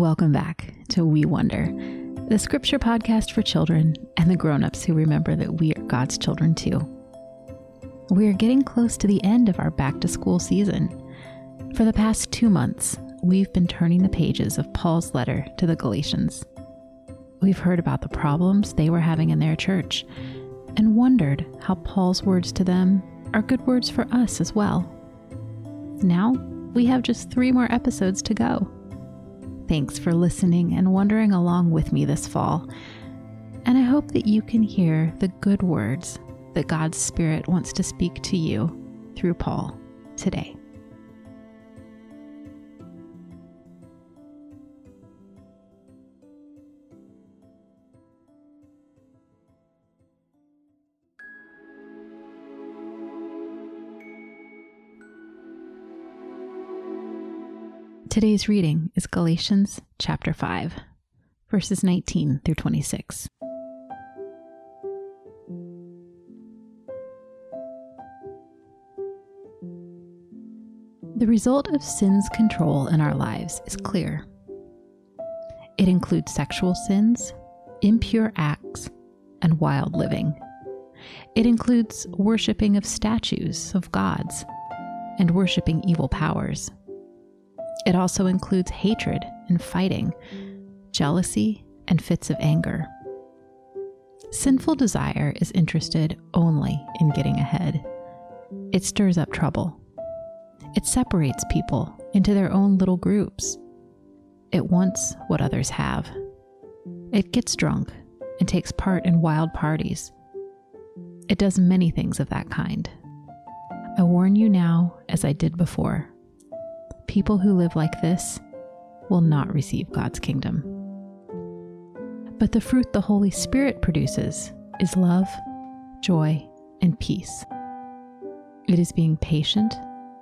Welcome back to We Wonder, the scripture podcast for children and the grown-ups who remember that we are God's children too. We are getting close to the end of our back to school season. For the past 2 months, we've been turning the pages of Paul's letter to the Galatians. We've heard about the problems they were having in their church and wondered how Paul's words to them are good words for us as well. Now, we have just 3 more episodes to go. Thanks for listening and wandering along with me this fall. And I hope that you can hear the good words that God's Spirit wants to speak to you through Paul today. Today's reading is Galatians chapter 5, verses 19 through 26. The result of sin's control in our lives is clear. It includes sexual sins, impure acts, and wild living. It includes worshiping of statues of gods and worshiping evil powers. It also includes hatred and fighting, jealousy, and fits of anger. Sinful desire is interested only in getting ahead. It stirs up trouble. It separates people into their own little groups. It wants what others have. It gets drunk and takes part in wild parties. It does many things of that kind. I warn you now, as I did before people who live like this will not receive God's kingdom. But the fruit the Holy Spirit produces is love, joy, and peace. It is being patient,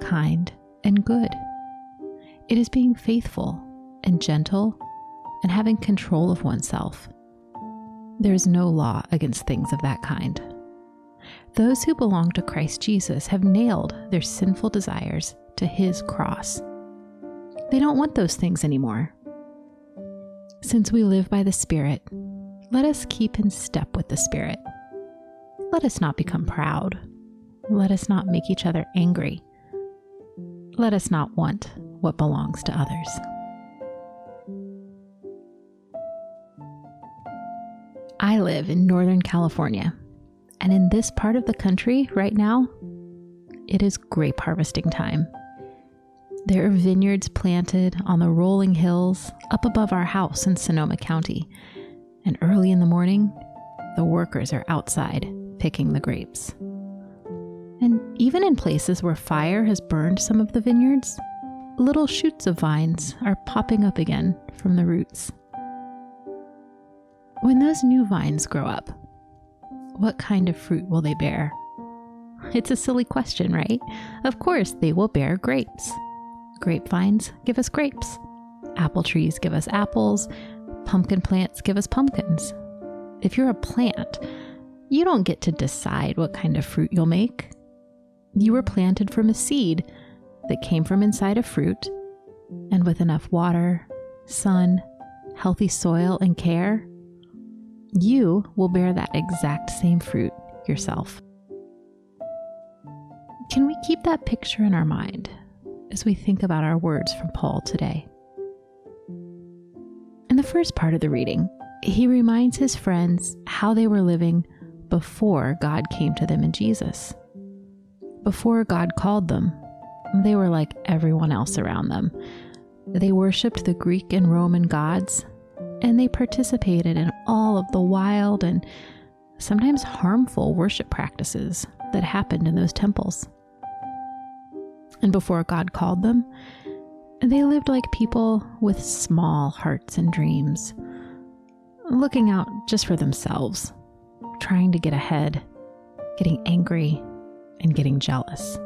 kind, and good. It is being faithful and gentle and having control of oneself. There is no law against things of that kind. Those who belong to Christ Jesus have nailed their sinful desires to his cross they don't want those things anymore. Since we live by the Spirit, let us keep in step with the Spirit. Let us not become proud. Let us not make each other angry. Let us not want what belongs to others. I live in Northern California, and in this part of the country right now, it is grape harvesting time. There are vineyards planted on the rolling hills up above our house in Sonoma County. And early in the morning, the workers are outside picking the grapes. And even in places where fire has burned some of the vineyards, little shoots of vines are popping up again from the roots. When those new vines grow up, what kind of fruit will they bear? It's a silly question, right? Of course, they will bear grapes. Grapevines give us grapes. Apple trees give us apples. Pumpkin plants give us pumpkins. If you're a plant, you don't get to decide what kind of fruit you'll make. You were planted from a seed that came from inside a fruit, and with enough water, sun, healthy soil, and care, you will bear that exact same fruit yourself. Can we keep that picture in our mind as we think about our words from Paul today. In the first part of the reading, he reminds his friends how they were living before God came to them in Jesus. Before God called them, they were like everyone else around them. They worshiped the Greek and Roman gods, and they participated in all of the wild and sometimes harmful worship practices that happened in those temples and before God called them, they lived like people with small hearts and dreams, looking out just for themselves, trying to get ahead, getting angry, and getting jealous.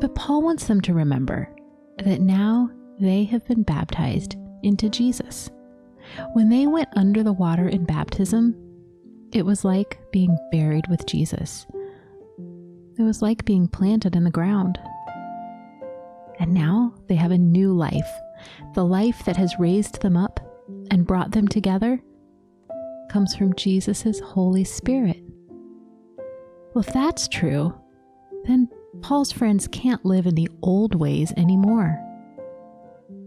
But Paul wants them to remember that now they have been baptized into Jesus. When they went under the water in baptism, it was like being buried with Jesus it was like being planted in the ground. And now they have a new life the life that has raised them up and brought them together, comes from Jesus' Holy Spirit. Well, if that's true, then Paul's friends can't live in the old ways anymore.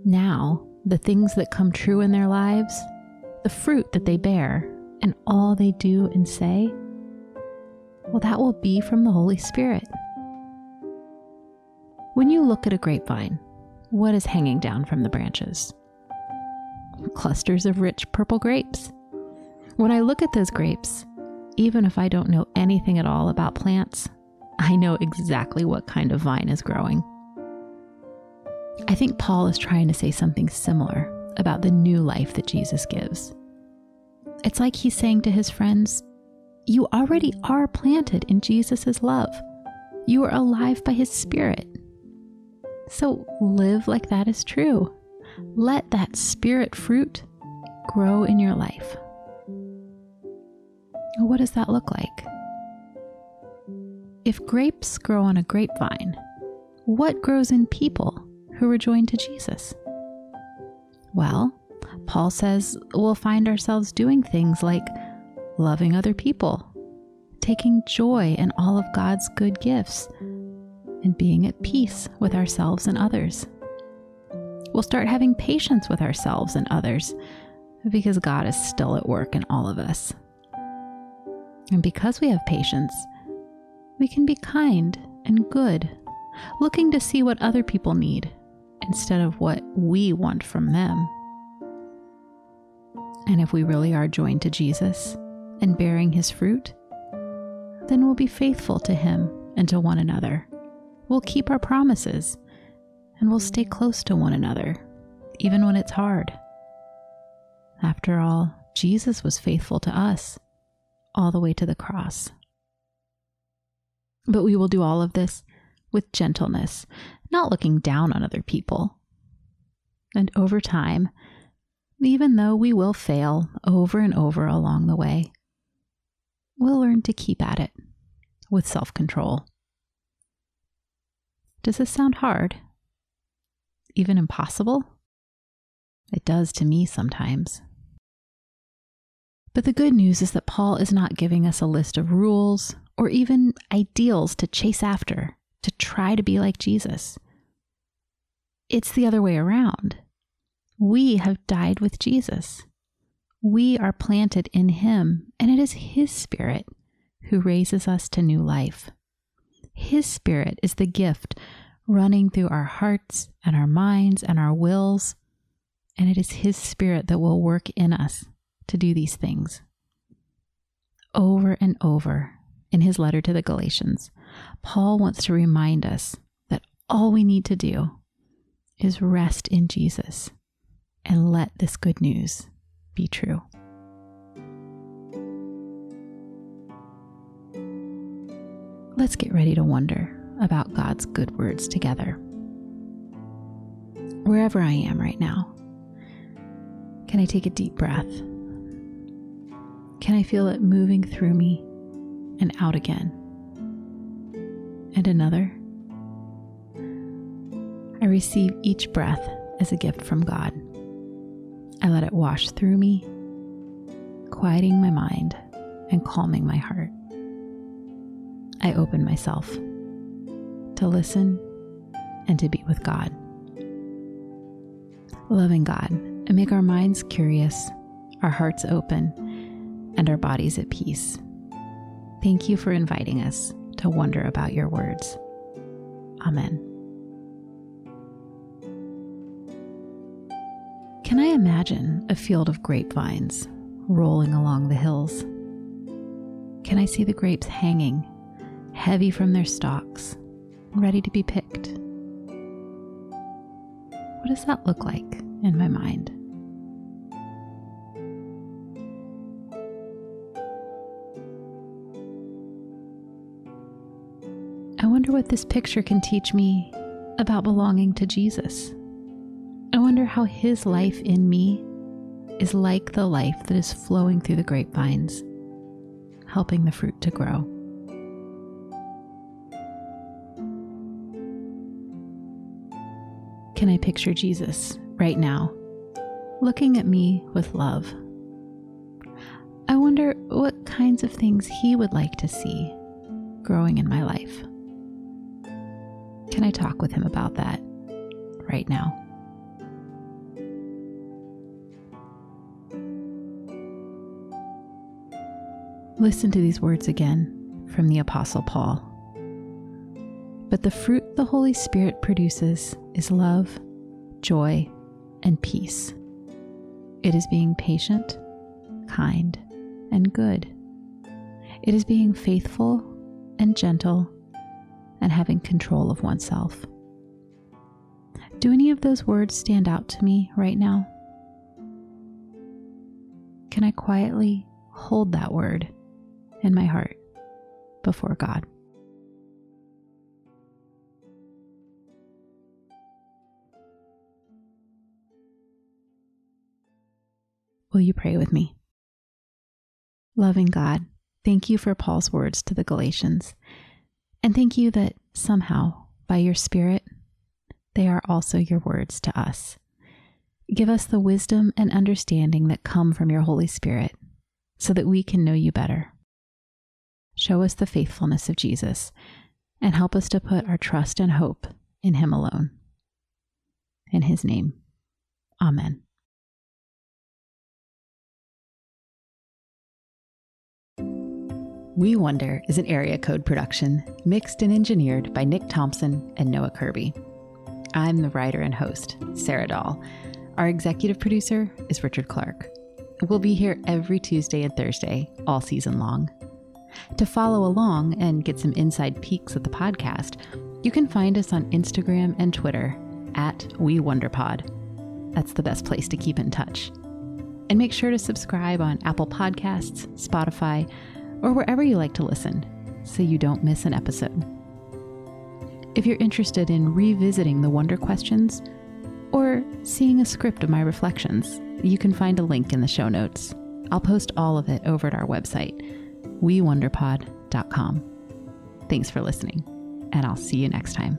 Now, the things that come true in their lives, the fruit that they bear, and all they do and say, well, that will be from the Holy Spirit. When you look at a grapevine, what is hanging down from the branches? Clusters of rich purple grapes. When I look at those grapes, even if I don't know anything at all about plants, I know exactly what kind of vine is growing. I think Paul is trying to say something similar about the new life that Jesus gives. It's like he's saying to his friends, You already are planted in Jesus' love. You are alive by his spirit. So live like that is true. Let that spirit fruit grow in your life. What does that look like? If grapes grow on a grapevine, what grows in people who are joined to Jesus? Well, Paul says we'll find ourselves doing things like loving other people, taking joy in all of God's good gifts, and being at peace with ourselves and others. We'll start having patience with ourselves and others because God is still at work in all of us. And because we have patience, we can be kind and good, looking to see what other people need instead of what we want from them. And if we really are joined to Jesus and bearing his fruit, then we'll be faithful to him and to one another. We'll keep our promises and we'll stay close to one another, even when it's hard. After all, Jesus was faithful to us all the way to the cross. But we will do all of this with gentleness, not looking down on other people. And over time, even though we will fail over and over along the way, we'll learn to keep at it with self control. Does this sound hard? Even impossible? It does to me sometimes. But the good news is that Paul is not giving us a list of rules or even ideals to chase after, to try to be like Jesus. It's the other way around. We have died with Jesus. We are planted in Him, and it is His Spirit who raises us to new life. His Spirit is the gift running through our hearts and our minds and our wills, and it is His Spirit that will work in us to do these things. Over and over in his letter to the Galatians, Paul wants to remind us that all we need to do is rest in Jesus and let this good news be true. Let's get ready to wonder about God's good words together. Wherever I am right now, can I take a deep breath? Can I feel it moving through me and out again? And another. I receive each breath as a gift from God. I let it wash through me, quieting my mind and calming my heart. I open myself to listen and to be with God. Loving God and make our minds curious, our hearts open, and our bodies at peace. Thank you for inviting us to wonder about your words. Amen. Can I imagine a field of grapevines rolling along the hills? Can I see the grapes hanging, heavy from their stalks, ready to be picked? What does that look like in my mind? I wonder what this picture can teach me about belonging to Jesus. I wonder how his life in me is like the life that is flowing through the grapevines, helping the fruit to grow. Can I picture Jesus right now, looking at me with love. I wonder what kinds of things He would like to see growing in my life. Can I talk with Him about that right now? Listen to these words again from the Apostle Paul. But the fruit the Holy Spirit produces is love, joy, and peace. It is being patient, kind, and good. It is being faithful and gentle and having control of oneself. Do any of those words stand out to me right now? Can I quietly hold that word in my heart before God. Will you pray with me? Loving God, thank you for Paul's words to the Galatians, and thank you that somehow, by your Spirit, they are also your words to us. Give us the wisdom and understanding that come from your Holy Spirit so that we can know you better. Show us the faithfulness of Jesus and help us to put our trust and hope in Him alone. In His name, Amen. We Wonder is an area code production, mixed and engineered by Nick Thompson and Noah Kirby. I'm the writer and host, Sarah Dahl. Our executive producer is Richard Clark. We'll be here every Tuesday and Thursday, all season long. To follow along and get some inside peeks at the podcast, you can find us on Instagram and Twitter at WeWonderPod. That's the best place to keep in touch. And make sure to subscribe on Apple Podcasts, Spotify, or wherever you like to listen so you don't miss an episode. If you're interested in revisiting the Wonder questions or seeing a script of my reflections, you can find a link in the show notes. I'll post all of it over at our website wewonderpod.com. Thanks for listening, and I'll see you next time.